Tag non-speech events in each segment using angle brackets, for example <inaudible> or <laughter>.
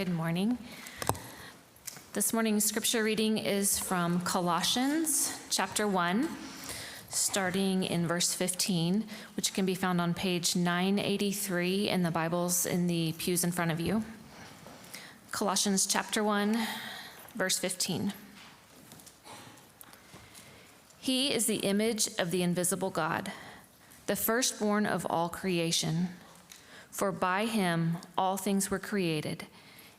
Good morning. This morning's scripture reading is from Colossians chapter 1, starting in verse 15, which can be found on page 983 in the Bibles in the pews in front of you. Colossians chapter 1, verse 15. He is the image of the invisible God, the firstborn of all creation. For by him all things were created,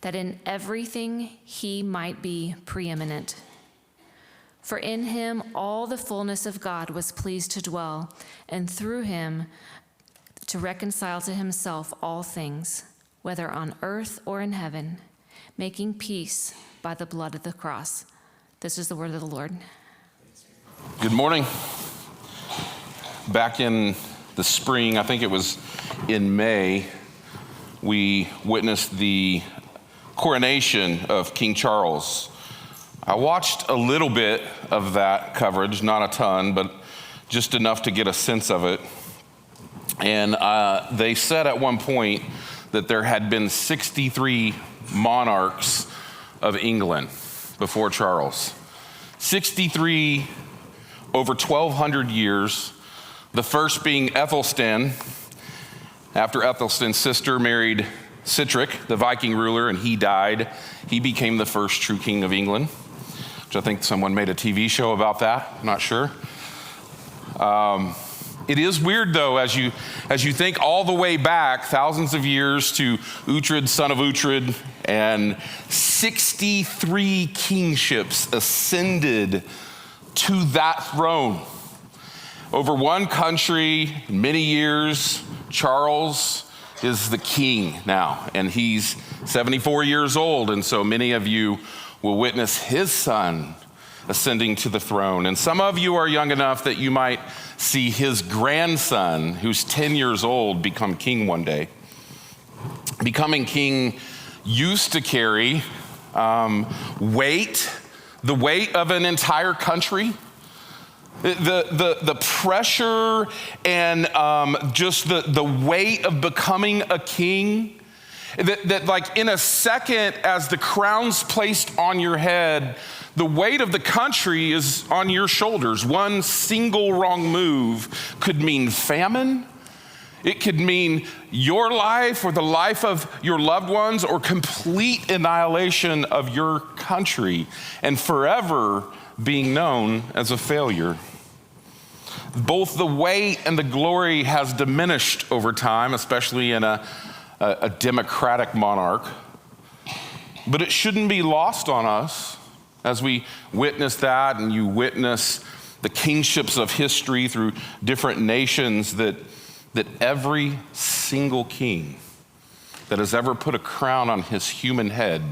that in everything he might be preeminent. For in him all the fullness of God was pleased to dwell, and through him to reconcile to himself all things, whether on earth or in heaven, making peace by the blood of the cross. This is the word of the Lord. Good morning. Back in the spring, I think it was in May, we witnessed the coronation of King Charles. I watched a little bit of that coverage, not a ton, but just enough to get a sense of it. And uh, they said at one point that there had been 63 monarchs of England before Charles. 63 over 1,200 years, the first being Ethelstan, after Ethelstan's sister married Sihtric, the Viking ruler, and he died. He became the first true king of England, which I think someone made a TV show about that. I'm not sure. Um, it is weird though, as you as you think all the way back thousands of years to Uhtred, son of Uhtred, and 63 kingships ascended to that throne. Over one country, many years, Charles is the king now, and he's 74 years old, and so many of you will witness his son ascending to the throne. And some of you are young enough that you might see his grandson, who's 10 years old, become king one day. Becoming king used to carry um, weight, the weight of an entire country. The, the, the pressure and um, just the, the weight of becoming a king. That, that, like, in a second, as the crown's placed on your head, the weight of the country is on your shoulders. One single wrong move could mean famine. It could mean your life or the life of your loved ones or complete annihilation of your country and forever being known as a failure. Both the weight and the glory has diminished over time, especially in a, a, a democratic monarch. But it shouldn't be lost on us as we witness that and you witness the kingships of history through different nations that, that every single king that has ever put a crown on his human head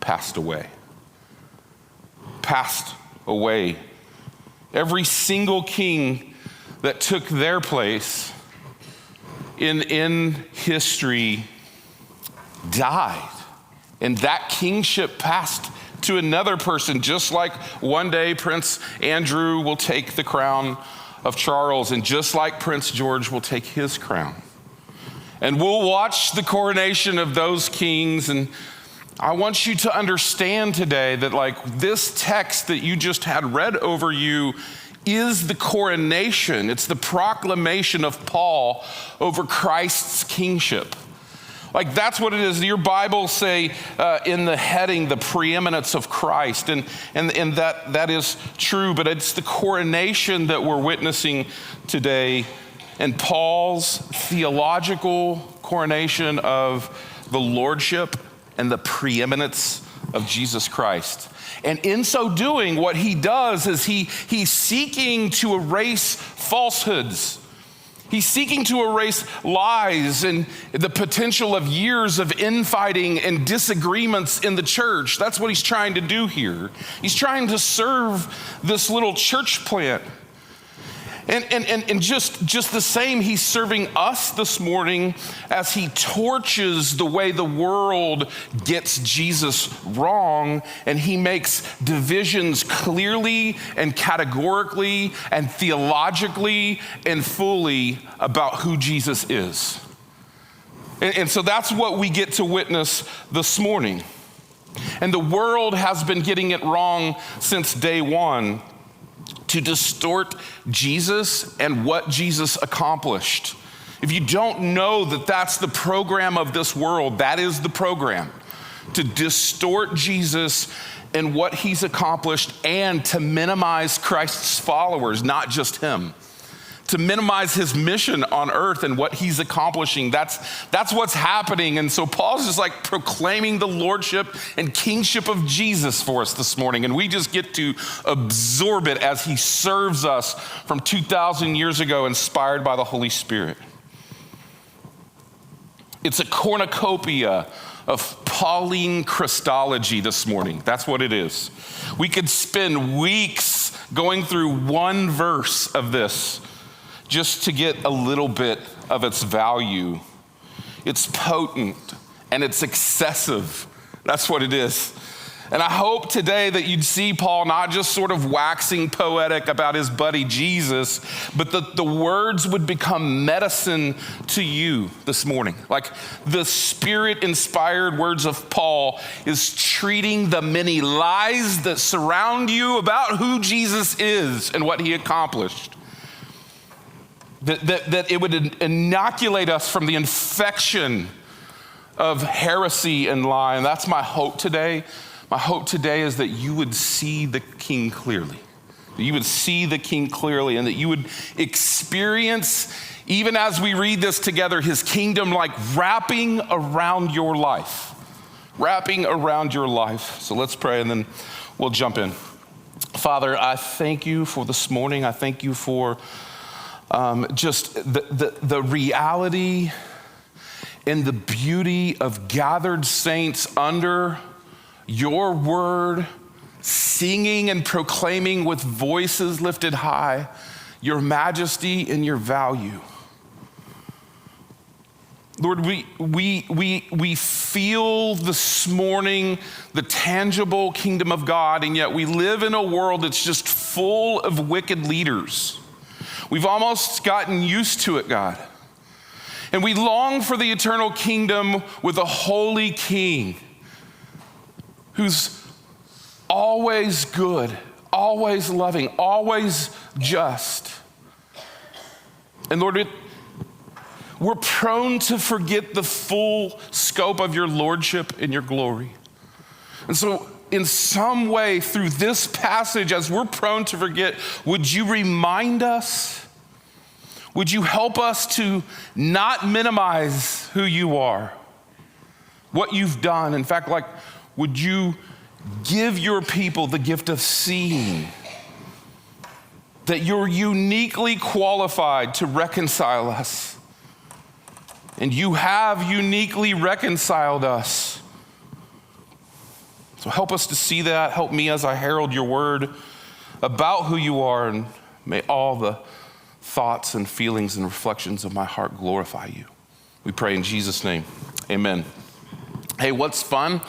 passed away. Passed away. Every single king that took their place in, in history died. And that kingship passed to another person, just like one day Prince Andrew will take the crown of Charles, and just like Prince George will take his crown. And we'll watch the coronation of those kings. And I want you to understand today that, like, this text that you just had read over you is the coronation, it's the proclamation of Paul over Christ's kingship. Like that's what it is. Your Bible say uh, in the heading the preeminence of Christ, and and and that that is true. But it's the coronation that we're witnessing today, and Paul's theological coronation of the lordship and the preeminence of Jesus Christ. And in so doing, what he does is he, he's seeking to erase falsehoods. He's seeking to erase lies and the potential of years of infighting and disagreements in the church. That's what he's trying to do here. He's trying to serve this little church plant. And, and, and, and just, just the same, he's serving us this morning as he torches the way the world gets Jesus wrong, and he makes divisions clearly and categorically and theologically and fully about who Jesus is. And, and so that's what we get to witness this morning. And the world has been getting it wrong since day one to distort Jesus and what Jesus accomplished. If you don't know that that's the program of this world, that is the program to distort Jesus and what he's accomplished and to minimize Christ's followers, not just him to minimize his mission on earth and what he's accomplishing. That's, that's what's happening. And so Paul's just like proclaiming the lordship and kingship of Jesus for us this morning. And we just get to absorb it as he serves us from 2,000 years ago, inspired by the Holy Spirit. It's a cornucopia of Pauline Christology this morning. That's what it is. We could spend weeks going through one verse of this just to get a little bit of its value. It's potent and it's excessive. That's what it is. And I hope today that you'd see Paul not just sort of waxing poetic about his buddy Jesus, but that the words would become medicine to you this morning. Like the spirit inspired words of Paul is treating the many lies that surround you about who Jesus is and what he accomplished that, that, that it would inoculate us from the infection of heresy and lie. And that's my hope today. My hope today is that you would see the King clearly. That you would see the King clearly and that you would experience, even as we read this together, his kingdom like wrapping around your life. Wrapping around your life. So let's pray and then we'll jump in. Father, I thank you for this morning. I thank you for um, just the, the, the reality and the beauty of gathered saints under your word, singing and proclaiming with voices lifted high your majesty and your value. Lord, we, we, we, we feel this morning the tangible kingdom of God, and yet we live in a world that's just full of wicked leaders. We've almost gotten used to it, God. And we long for the eternal kingdom with a holy king who's always good, always loving, always just. And Lord, we're prone to forget the full scope of your lordship and your glory. And so in some way through this passage, as we're prone to forget, would you remind us? Would you help us to not minimize who you are, what you've done? In fact, like, would you give your people the gift of seeing? That you're uniquely qualified to reconcile us. And you have uniquely reconciled us. So help us to see that. Help me as I herald your word about who you are, and may all the thoughts and feelings and reflections of my heart glorify you. We pray in Jesus' name. Amen. Hey, what's fun?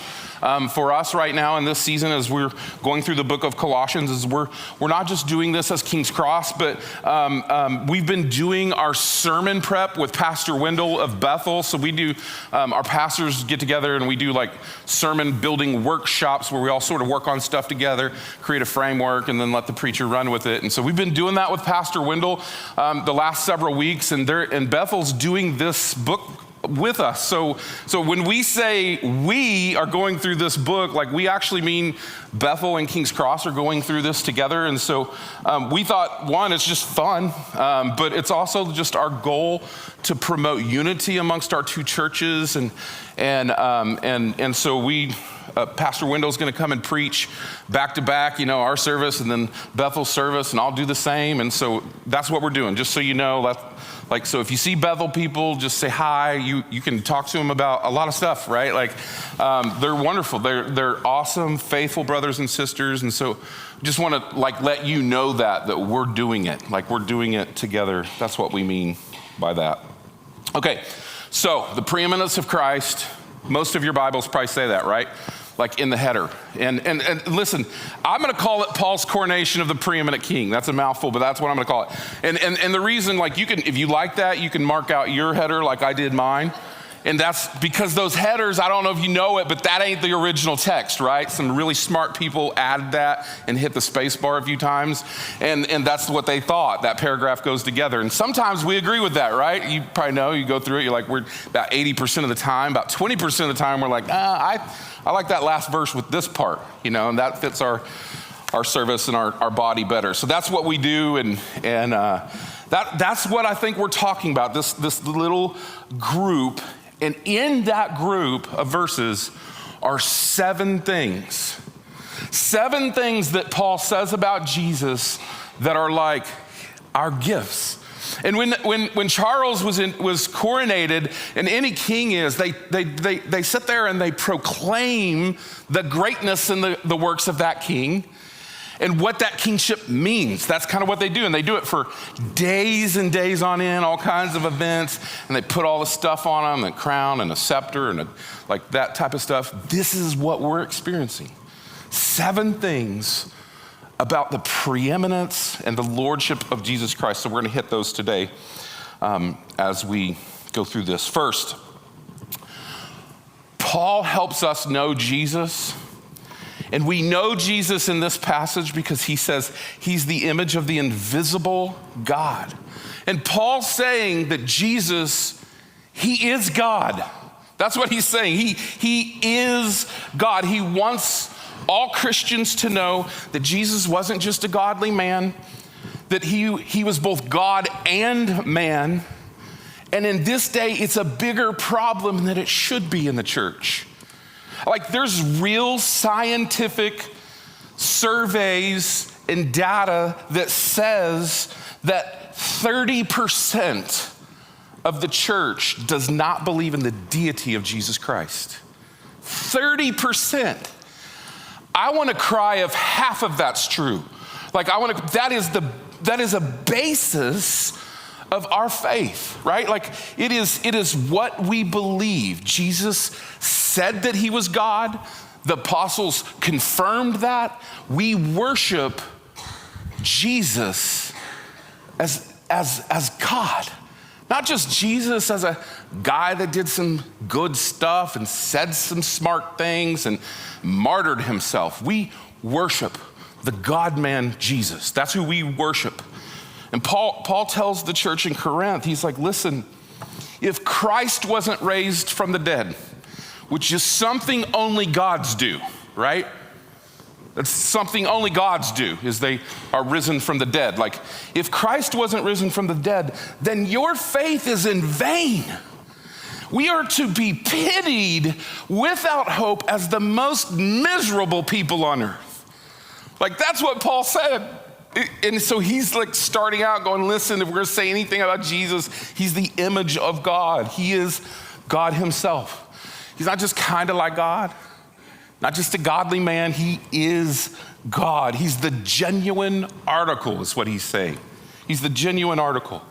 Um, for us right now in this season as we're going through the book of Colossians is we're, we're not just doing this as King's Cross, but um, um, we've been doing our sermon prep with Pastor Wendell of Bethel. So we do, um, our pastors get together and we do like sermon building workshops where we all sort of work on stuff together, create a framework, and then let the preacher run with it. And so we've been doing that with Pastor Wendell um, the last several weeks, and, and Bethel's doing this book with us. So, so when we say we are going through this book, like we actually mean Bethel and King's Cross are going through this together. And so um, we thought, one, it's just fun, um, but it's also just our goal to promote unity amongst our two churches. And, and, um, and, and so we, uh, Pastor Wendell's going to come and preach back to back, you know, our service and then Bethel's service, and I'll do the same. And so that's what we're doing. Just so you know, that, Like, so if you see Bethel people, just say hi. You, you can talk to them about a lot of stuff, right? Like, um, they're wonderful. They're, they're awesome, faithful brothers and sisters. And so just want to like let you know that, that we're doing it. Like, we're doing it together. That's what we mean by that. Okay, so the preeminence of Christ, most of your Bibles probably say that, right? Like in the header. And, and, and listen, I'm going to call it Paul's coronation of the preeminent king. That's a mouthful, but that's what I'm going to call it. And, and, and the reason, like, you can, if you like that, you can mark out your header like I did mine. And that's because those headers, I don't know if you know it, but that ain't the original text, right? Some really smart people added that and hit the space bar a few times. And, and that's what they thought. That paragraph goes together. And sometimes we agree with that, right? You probably know, you go through it, you're like, we're about 80% of the time, about 20% of the time, we're like, ah, I, I like that last verse with this part, you know, and that fits our, our service and our, our body better. So that's what we do. And, and uh, that, that's what I think we're talking about this, this little group and in that group of verses are seven things. Seven things that Paul says about Jesus that are like our gifts. And when, when, when Charles was, in, was coronated, and any king is, they, they, they, they sit there and they proclaim the greatness and the, the works of that king and what that kingship means. That's kind of what they do. And they do it for days and days on end, all kinds of events. And they put all the stuff on them the crown and a scepter and a, like that type of stuff. This is what we're experiencing. Seven things about the preeminence and the lordship of Jesus Christ. So we're going to hit those today um, as we go through this. First, Paul helps us know Jesus and we know Jesus in this passage because he says he's the image of the invisible God. And Paul's saying that Jesus, he is God. That's what he's saying. He, he is God. He wants all Christians to know that Jesus wasn't just a godly man, that he, he was both God and man. And in this day, it's a bigger problem than it should be in the church. Like, there's real scientific surveys and data that says that 30% of the church does not believe in the deity of Jesus Christ. 30%. I want to cry if half of that's true. Like, I want to, that is the, that is a basis of our faith, right? Like it is, it is what we believe. Jesus said that he was God. The apostles confirmed that. We worship Jesus as, as, as God. Not just Jesus as a guy that did some good stuff and said some smart things and martyred himself. We worship the God man Jesus. That's who we worship. And Paul, Paul tells the church in Corinth, he's like, listen, if Christ wasn't raised from the dead, which is something only gods do, right? That's something only gods do, is they are risen from the dead. Like, if Christ wasn't risen from the dead, then your faith is in vain. We are to be pitied without hope as the most miserable people on earth. Like, that's what Paul said and so he's like starting out going, listen, if we're gonna say anything about Jesus, he's the image of God. He is God himself. He's not just kind of like God, not just a godly man, he is God. He's the genuine article, is what he's saying. He's the genuine article.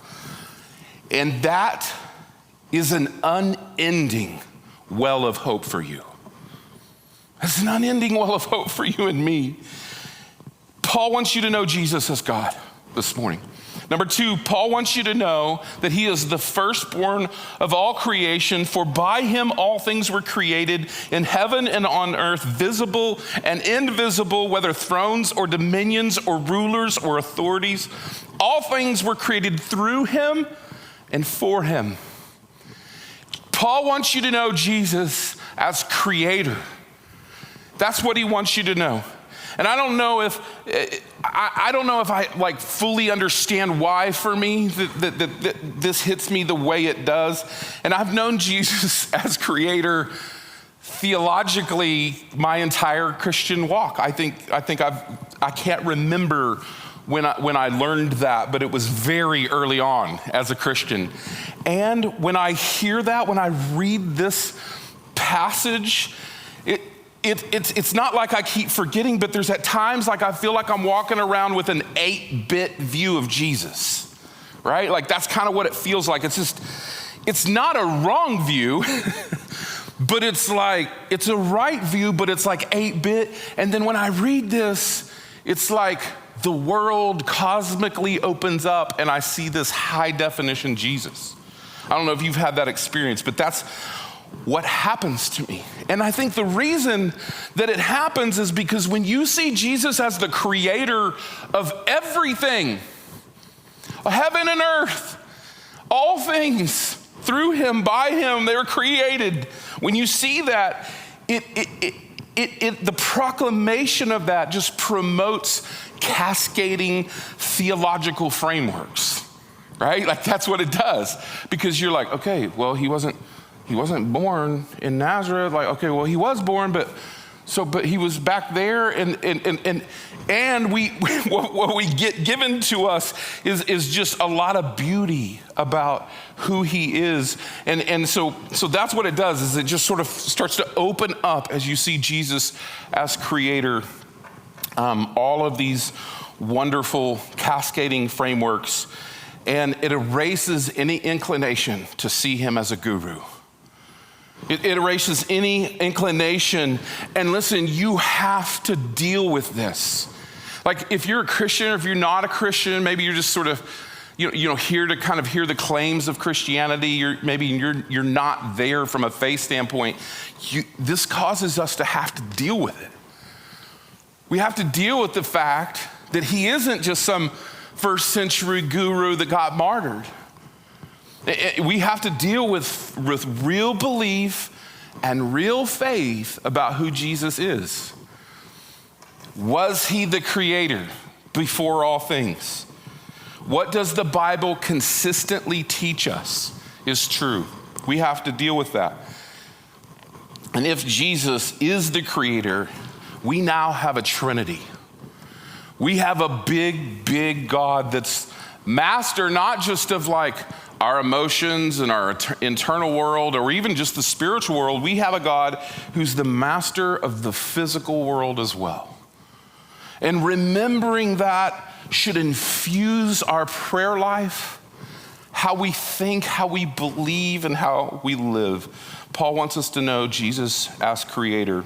And that is an unending well of hope for you. It's an unending well of hope for you and me. Paul wants you to know Jesus as God this morning. Number two, Paul wants you to know that he is the firstborn of all creation, for by him all things were created in heaven and on earth, visible and invisible, whether thrones or dominions or rulers or authorities. All things were created through him and for him. Paul wants you to know Jesus as creator. That's what he wants you to know. And I don't know if I, don't know if I like fully understand why for me that, that, that, that this hits me the way it does. And I've known <laughs> Jesus as creator theologically my entire Christian walk. I think I think I've I can't remember when I, when I learned that, but it was very early on as a Christian. And when I hear that, when I read this passage, it, it, it's, it's not like I keep forgetting, but there's at times like I feel like I'm walking around with an 8 bit view of Jesus, right? Like that's kind of what it feels like. It's just, it's not a wrong view. <laughs> but it's like it's a right view but it's like 8 bit and then when i read this it's like the world cosmically opens up and I see this high definition Jesus. I don't know if you've had that experience, but that's what happens to me. And I think the reason that it happens is because when you see Jesus as the creator of everything, heaven and earth, all things through him, by him, they were created. When you see that, it, it, it, the proclamation of that just promotes cascading theological frameworks, right? Like that's what it does. Because you're like, okay, well, he wasn't he wasn't born in Nazareth. Like, okay, well, he was born, but so but he was back there and and and and, and we <laughs> what we get given to us is is just a lot of beauty about who he is and and so so that's what it does is it just sort of starts to open up as you see jesus as creator um, all of these wonderful cascading frameworks, and it erases any inclination to see him as a guru. It, erases any inclination. And listen, you have to deal with this. Like, if you're a Christian or if you're not a Christian, maybe you're just sort of you know, you know, here to kind of hear the claims of Christianity. You're, maybe you're, you're not there from a faith standpoint. You, this causes us to have to deal with it we have to deal with the fact that he isn't just some first century guru that got martyred. Eh, eh, we have to deal with, with real belief and real faith about who Jesus is. Was he the creator before all things? What does the Bible consistently teach us is true? We have to deal with that. And if Jesus is the creator, we now have a Trinity. We have a big, big God that's master not just of like our emotions and our internal world or even just the spiritual world. We have a God who's the master of the physical world as well. And remembering that should infuse our prayer life, how we think, how we believe, and how we live. Paul wants us to know Jesus as creator.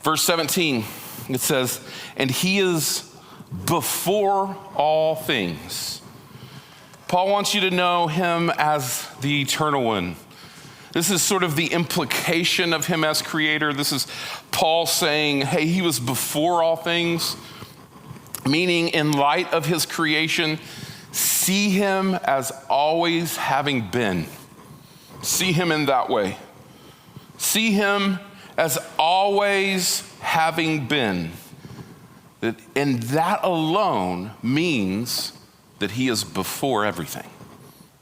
Verse 17, it says, And he is before all things. Paul wants you to know him as the eternal one. This is sort of the implication of him as creator. This is Paul saying, hey, he was before all things, meaning in light of his creation, see him as always having been. See him in that way. See him as always having been. That, and that alone means that he is before everything.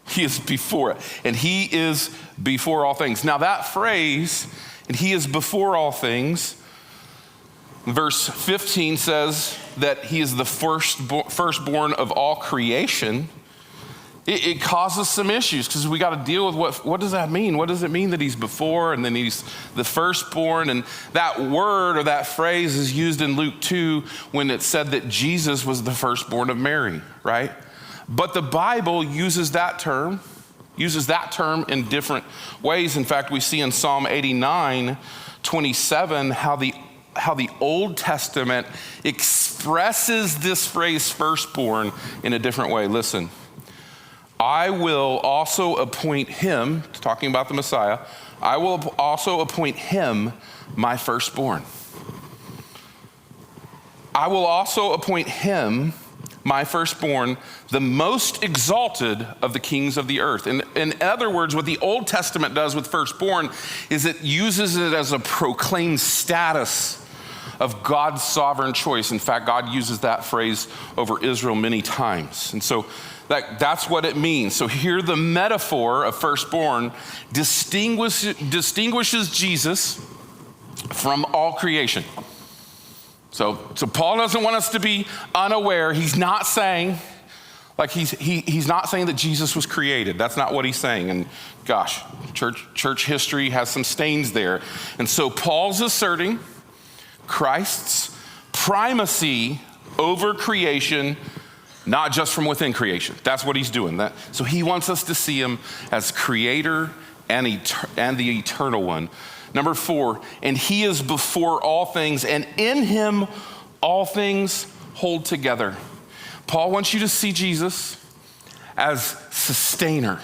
He is before it. And he is before all things. Now, that phrase, and he is before all things, verse 15 says that he is the first, firstborn of all creation it, it causes some issues because we got to deal with what, what does that mean? What does it mean that he's before and then he's the firstborn? And that word or that phrase is used in Luke 2 when it said that Jesus was the firstborn of Mary, right? But the Bible uses that term, uses that term in different ways. In fact, we see in Psalm 89, 27, how the how the Old Testament expresses this phrase firstborn in a different way. Listen. I will also appoint him, talking about the Messiah, I will also appoint him my firstborn. I will also appoint him, my firstborn, the most exalted of the kings of the earth. In, in other words, what the Old Testament does with firstborn is it uses it as a proclaimed status of God's sovereign choice. In fact, God uses that phrase over Israel many times. And so that, that's what it means. So here the metaphor of firstborn distinguish, distinguishes Jesus from all creation. So, so Paul doesn't want us to be unaware. He's not saying, like he's, he, he's not saying that Jesus was created. That's not what he's saying. And gosh, church, church history has some stains there. And so Paul's asserting Christ's primacy over creation, not just from within creation. That's what he's doing. That, so he wants us to see him as creator and, et- and the eternal one. Number four, and he is before all things, and in him all things hold together. Paul wants you to see Jesus as sustainer.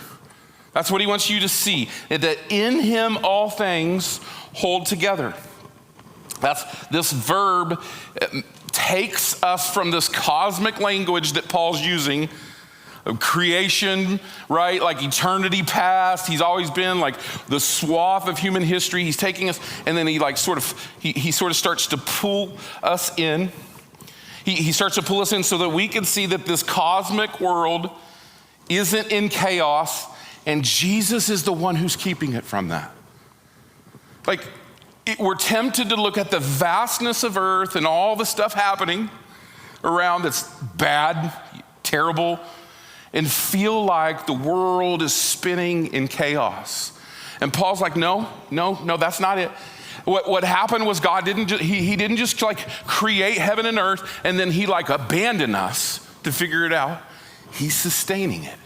That's what he wants you to see, that in him all things hold together. That's this verb uh, takes us from this cosmic language that Paul's using creation, right? Like eternity past. He's always been like the swath of human history. He's taking us, and then he like sort of he, he sort of starts to pull us in. He, he starts to pull us in so that we can see that this cosmic world isn't in chaos, and Jesus is the one who's keeping it from that. Like, it, we're tempted to look at the vastness of earth and all the stuff happening around that's bad, terrible, and feel like the world is spinning in chaos. And Paul's like, no, no, no, that's not it. What, what happened was God didn't, ju- he, he didn't just like create heaven and earth and then he like abandoned us to figure it out. He's sustaining it.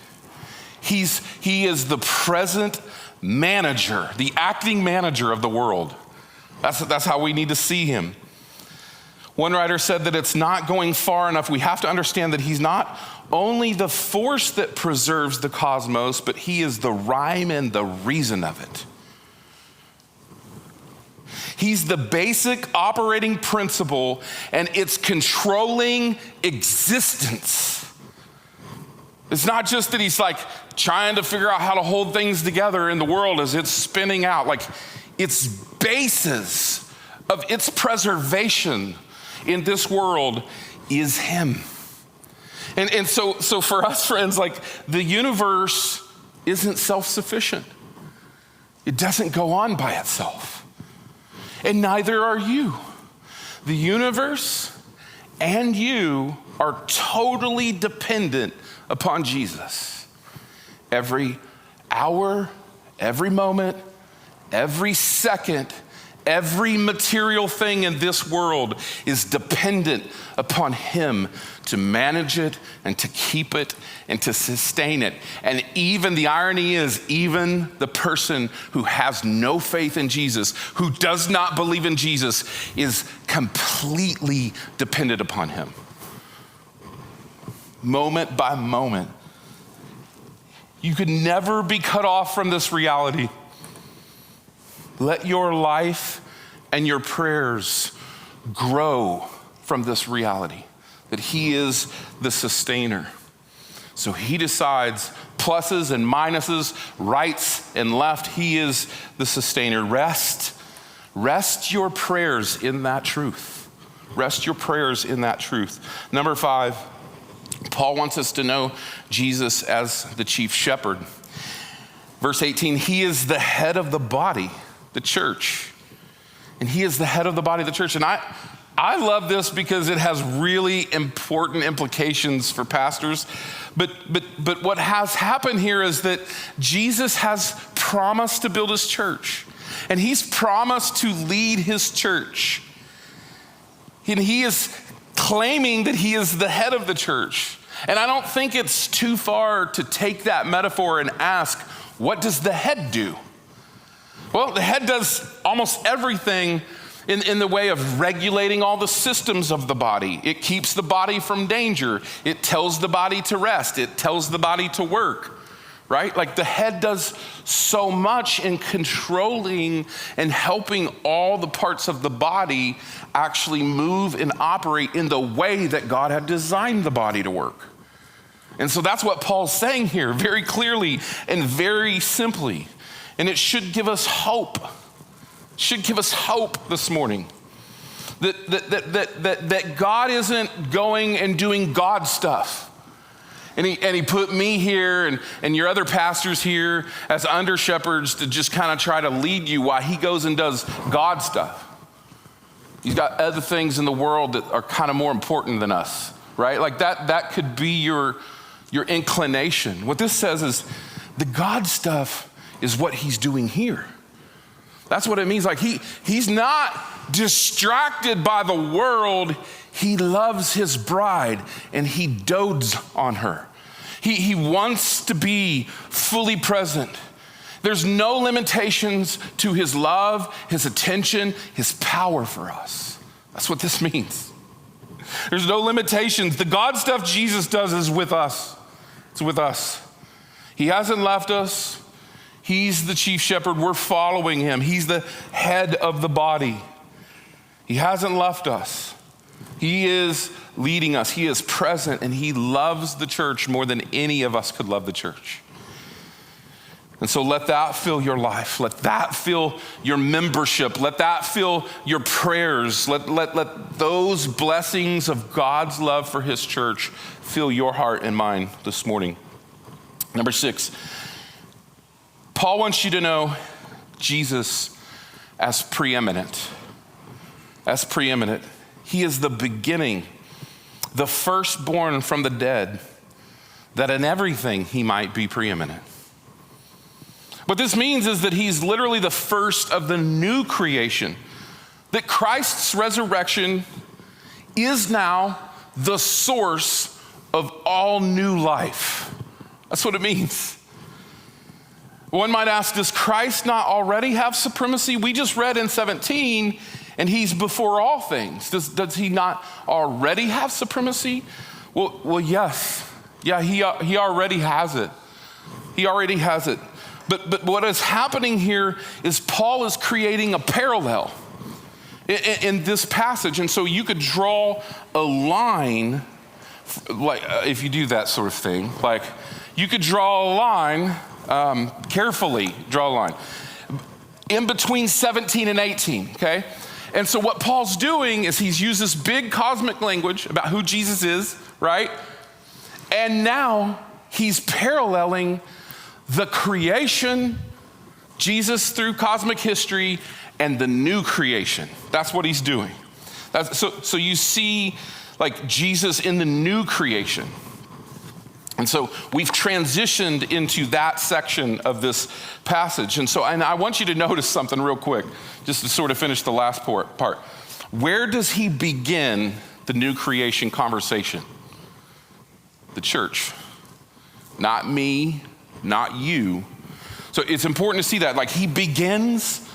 He's, he is the present manager, the acting manager of the world. That's, that's how we need to see him. One writer said that it's not going far enough. We have to understand that he's not only the force that preserves the cosmos, but he is the rhyme and the reason of it. He's the basic operating principle and it's controlling existence. It's not just that he's like trying to figure out how to hold things together in the world as it's spinning out. Like its basis of its preservation in this world is him. And, and so, so for us, friends, like the universe isn't self sufficient, it doesn't go on by itself. And neither are you. The universe and you are totally dependent upon Jesus. Every hour, every moment, every second, every material thing in this world is dependent upon Him to manage it and to keep it and to sustain it. And even the irony is, even the person who has no faith in Jesus, who does not believe in Jesus, is completely dependent upon Him moment by moment. You could never be cut off from this reality. Let your life and your prayers grow from this reality that He is the sustainer. So He decides pluses and minuses, rights and left. He is the sustainer. Rest, rest your prayers in that truth. Rest your prayers in that truth. Number five, Paul wants us to know Jesus as the chief shepherd. Verse 18, he is the head of the body, the church. And he is the head of the body of the church. And I, I love this because it has really important implications for pastors. But, but, but what has happened here is that Jesus has promised to build his church, and he's promised to lead his church. And he is claiming that he is the head of the church. And I don't think it's too far to take that metaphor and ask, what does the head do? Well, the head does almost everything in, in the way of regulating all the systems of the body. It keeps the body from danger, it tells the body to rest, it tells the body to work. Right? Like the head does so much in controlling and helping all the parts of the body actually move and operate in the way that God had designed the body to work. And so that's what Paul's saying here very clearly and very simply. And it should give us hope. Should give us hope this morning. That, that, that, that, that, that God isn't going and doing God stuff. And he, and he put me here and, and your other pastors here as under shepherds to just kind of try to lead you while he goes and does God stuff. He's got other things in the world that are kind of more important than us, right? Like that, that could be your, your inclination. What this says is the God stuff is what he's doing here. That's what it means. Like he, he's not distracted by the world. He loves his bride and he dotes on her. He, he wants to be fully present. There's no limitations to his love, his attention, his power for us. That's what this <laughs> means. There's no limitations. The God stuff Jesus does is with us. It's with us. He hasn't left us. He's the chief shepherd. We're following him. He's the head of the body. He hasn't left us. He is leading us. He is present and he loves the church more than any of us could love the church. And so let that fill your life. Let that fill your membership. Let that fill your prayers. Let, let, let those blessings of God's love for his church fill your heart and mind this morning. Number six, Paul wants you to know Jesus as preeminent. As preeminent. He is the beginning, the firstborn from the dead, that in everything he might be preeminent. What this means is that he's literally the first of the new creation, that Christ's resurrection is now the source of all new life. That's what it means. One might ask, does Christ not already have supremacy? We just read in 17, and he's before all things. Does, does he not already have supremacy? Well, well yes. Yeah, he, he already has it. He already has it. But, but what is happening here is Paul is creating a parallel in, in this passage. And so you could draw a line, like uh, if you do that sort of thing, like you could draw a line um, carefully draw a line in between 17 and 18, okay? And so what Paul's doing is he's used this big cosmic language about who Jesus is, right? And now he's paralleling the creation, Jesus through cosmic history, and the new creation. That's what he's doing. That's, so, so you see like Jesus in the new creation. And so we've transitioned into that section of this passage. And so and I want you to notice something real quick, just to sort of finish the last part. Where does he begin the new creation conversation? The church. Not me, not you. So it's important to see that. Like he begins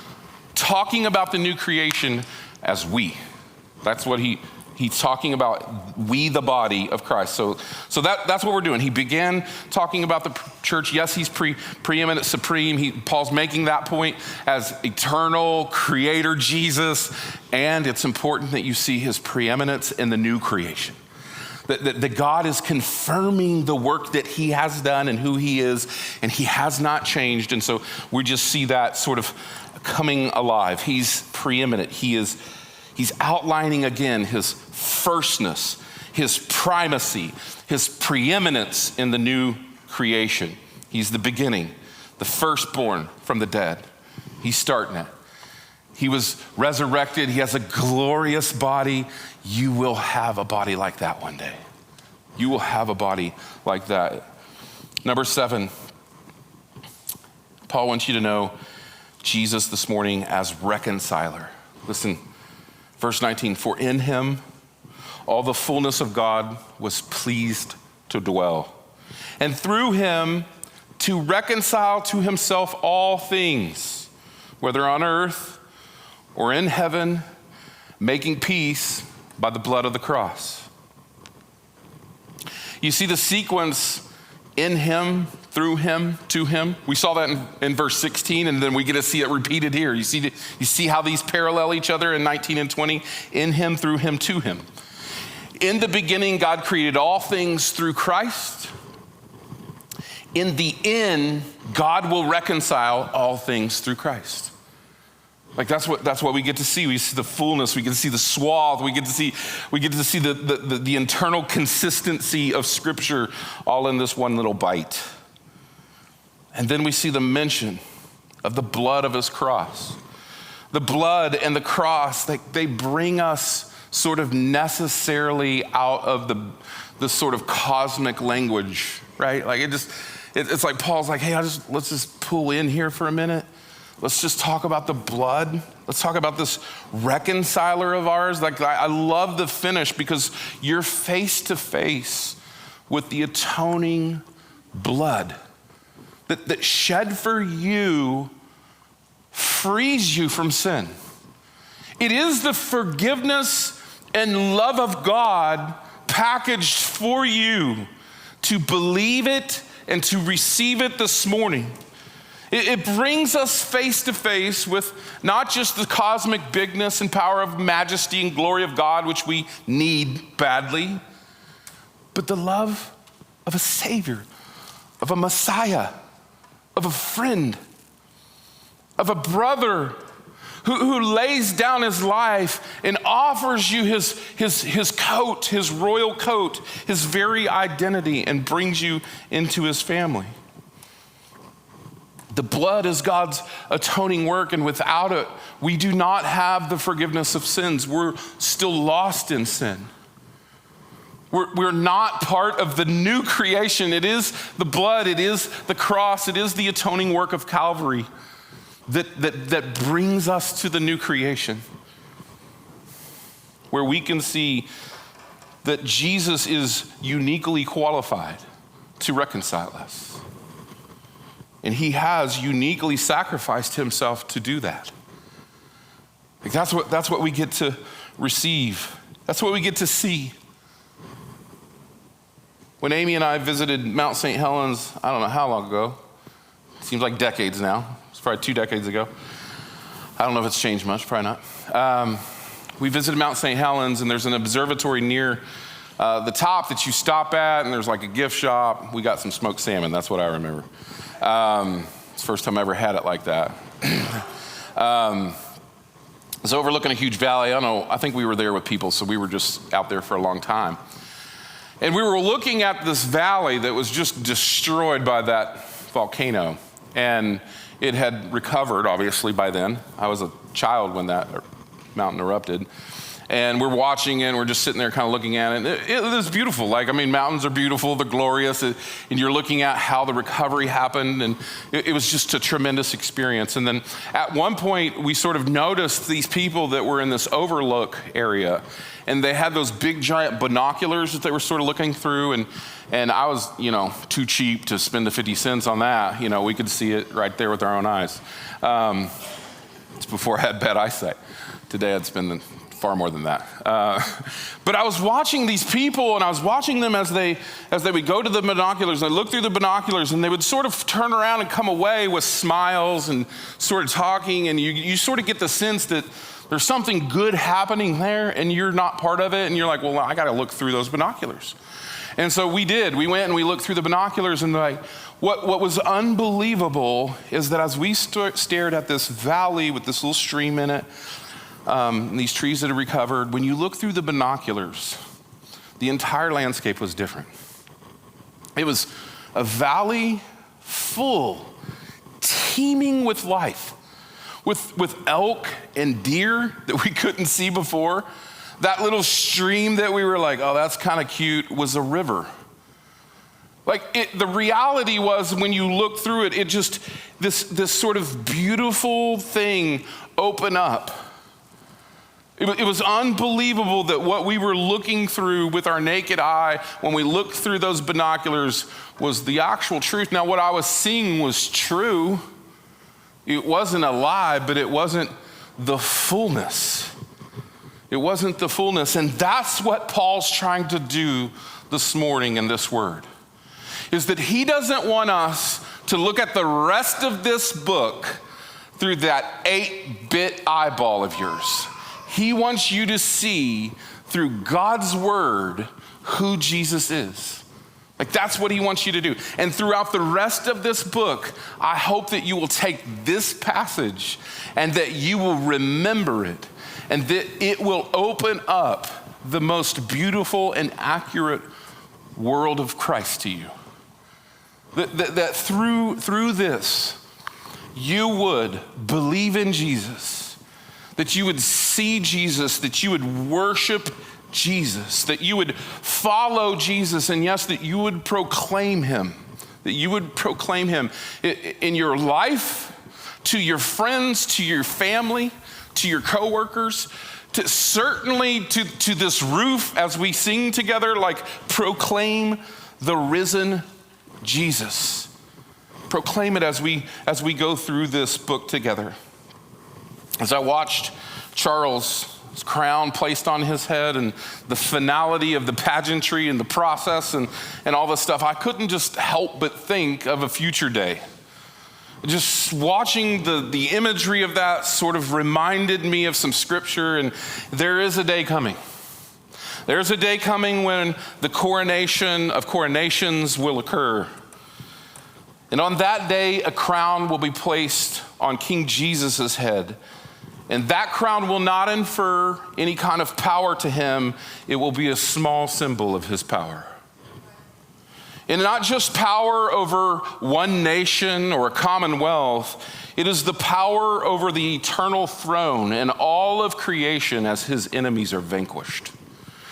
talking about the new creation as we. That's what he he's talking about we the body of christ. So, so that, that's what we're doing. He began talking about the church. Yes he's pre, preeminent supreme. He, paul's making that point as eternal creator jesus. And it's important that you see his preeminence in the new creation. That, that, that god is confirming the work that he has done and who he is and he has not changed. And so we just see that sort of coming alive. He's preeminent. He is he's outlining again his firstness, his primacy, his preeminence in the new creation. He's the beginning, the firstborn from the dead. He's starting it. He was resurrected. He has a glorious body. You will have a body like that one day. You will have a body like that. Number seven, Paul wants you to know Jesus this morning as reconciler. Listen, verse 19, for in him all the fullness of God was pleased to dwell. And through him, to reconcile to himself all things, whether on earth or in heaven, making peace by the blood of the cross. You see the sequence in him, through him, to him. We saw that in, in, verse 16, and then we get to see it repeated here. You see, you see how these parallel each other in 19 and 20? In him, through him, to him. In the beginning, God created all things through Christ. In the end, God will reconcile all things through Christ. Like that's what that's what we get to see. We see the fullness, we get to see the swath, we get to see, we get to see the, the, the, the internal consistency of scripture all in this one little bite. And then we see the mention of the blood of his cross. the blood and the cross, they, they bring us sort of necessarily out of the, the sort of cosmic language, right? Like it just, it, it's like Paul's like, hey, I just, let's just pull in here for a minute. Let's just talk about the blood. Let's talk about this reconciler of ours. Like, I, I love the finish because you're face to face with the atoning blood that, that shed for you frees you from sin. It is the forgiveness and love of God packaged for you to believe it and to receive it this morning. It, it brings us face to face with not just the cosmic bigness and power of majesty and glory of God, which we need badly, but the love of a Savior, of a Messiah, of a friend, of a brother who, who lays down his life and offers you his, his, his coat, his royal coat, his very identity, and brings you into his family. The blood is God's atoning work, and without it, we do not have the forgiveness of sins. We're still lost in sin. We're, we're not part of the new creation. It is the blood, it is the cross, it is the atoning work of Calvary that, that, that brings us to the new creation, where we can see that Jesus is uniquely qualified to reconcile us. And he has uniquely sacrificed himself to do that. Like that's, what, that's what we get to receive, that's what we get to see. When Amy and I visited Mount St. Helens, I don't know how long ago, seems like decades now, it's probably two decades ago. I don't know if it's changed much, probably not. Um, we visited Mount St. Helens, and there's an observatory near uh, the top that you stop at, and there's like a gift shop. We got some smoked salmon, that's what I remember. Um, it's the first time I ever had it like that. <clears throat> um, it's overlooking a huge valley. I don't know, I think we were there with people, so we were just out there for a long time. And we were looking at this valley that was just destroyed by that volcano. And it had recovered, obviously, by then. I was a child when that mountain erupted. And we're watching it, and we're just sitting there kind of looking at it. It, was beautiful. Like, I mean, mountains are beautiful, they're glorious, and you're looking at how the recovery happened, and it, it was just a tremendous experience. And then at one point, we sort of noticed these people that were in this overlook area, and they had those big giant binoculars that they were sort of looking through, and and I was, you know, too cheap to spend the 50 cents on that. You know, we could see it right there with our own eyes. Um, it's before I had bad eyesight. Today I'd spend far more than that. Uh, <laughs> but I was watching these people, and I was watching them as they as they would go to the binoculars. And they look through the binoculars, and they would sort of turn around and come away with smiles and sort of talking, and you you sort of get the sense that there's something good happening there, and you're not part of it, and you're like, well, I got to look through those binoculars. And so we did. We went and we looked through the binoculars, and like, what, what was unbelievable is that as we st- stared at this valley with this little stream in it, um, these trees that are recovered, when you look through the binoculars, the entire landscape was different. It was a valley full, teeming with life, with, with elk and deer that we <laughs> couldn't see before that little stream that we were like, oh, that's kind of cute, was a river. Like it, the reality was when you look through it, it just, this, this sort of beautiful thing open up. It, was unbelievable that what we were looking through with our naked eye when we looked through those binoculars was the actual truth. Now, what I was seeing was true. It wasn't a lie, but it wasn't the fullness. It wasn't the fullness. And that's what Paul's trying to do this morning in this word. Is that he doesn't want us to look at the rest of this book through that 8-bit eyeball of yours. He wants you to see through God's word who Jesus is. Like that's what he wants you to do. And throughout the rest of this book, I hope that you will take this passage and that you will remember it and that it will open up the most beautiful and accurate world of Christ to you. That, that, that through, through this, you would believe in Jesus, that you would see Jesus, that you would worship Jesus, that you would follow Jesus, and yes, that you would proclaim him, that you would proclaim him in your life, to your friends, to your family, to your coworkers, to certainly to, to this roof as we sing together, like proclaim the risen Jesus. Proclaim it as we as we go through this book together. As I watched Charles' crown placed on his head and the finality of the pageantry and the process and, and all this stuff, I couldn't just help but think of a future day. Just watching the, the imagery of that sort of reminded me of some scripture, and there is a day coming. There's a day coming when the coronation of coronations will occur. And on that day, a crown will be placed on King Jesus' head. And that crown will not infer any kind of power to him, it will be a small symbol of his power. And not just power over one nation or a commonwealth, it is the power over the eternal throne and all of creation as his enemies are vanquished.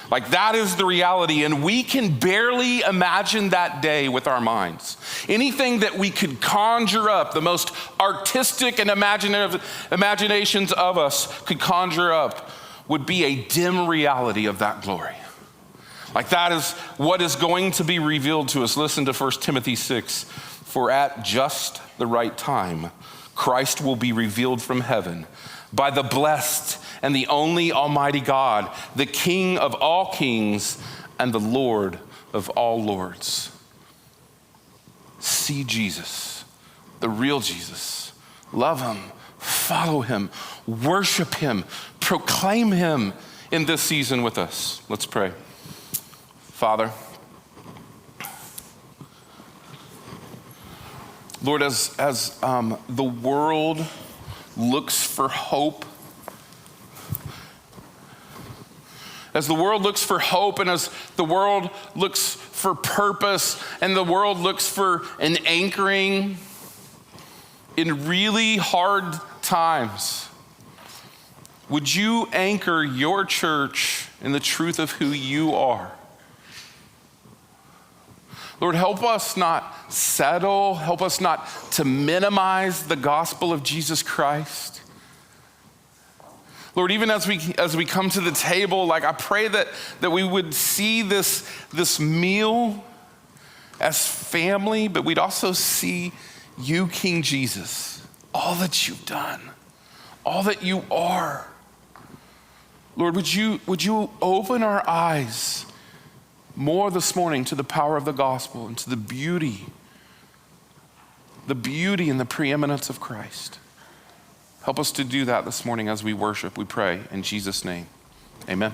Like that is the reality, and we can barely imagine that day with our minds. Anything that we could conjure up, the most artistic and imaginative imaginations of us could conjure up, would be a dim reality of that glory. Like that is what is going to be revealed to us. Listen to 1 Timothy 6 For at just the right time, Christ will be revealed from heaven by the blessed and the only Almighty God, the King of all kings and the Lord of all lords. See Jesus, the real Jesus. Love him, follow him, worship him, proclaim him in this season with us. Let's pray. Father, Lord, as, as um, the world looks for hope, as the world looks for hope, and as the world looks for purpose, and the world looks for an anchoring in really hard times, would you anchor your church in the truth of who you are? Lord, help us not settle, help us not to minimize the gospel of Jesus Christ. Lord, even as we as we come to the table, like I pray that, that we would see this, this meal as family, but we'd also see you, King Jesus, all that you've done, all that you are. Lord, would you, would you open our eyes more this morning to the power of the gospel and to the beauty, the beauty and the preeminence of Christ. Help us to do that this morning as we worship, we pray in Jesus' name. Amen.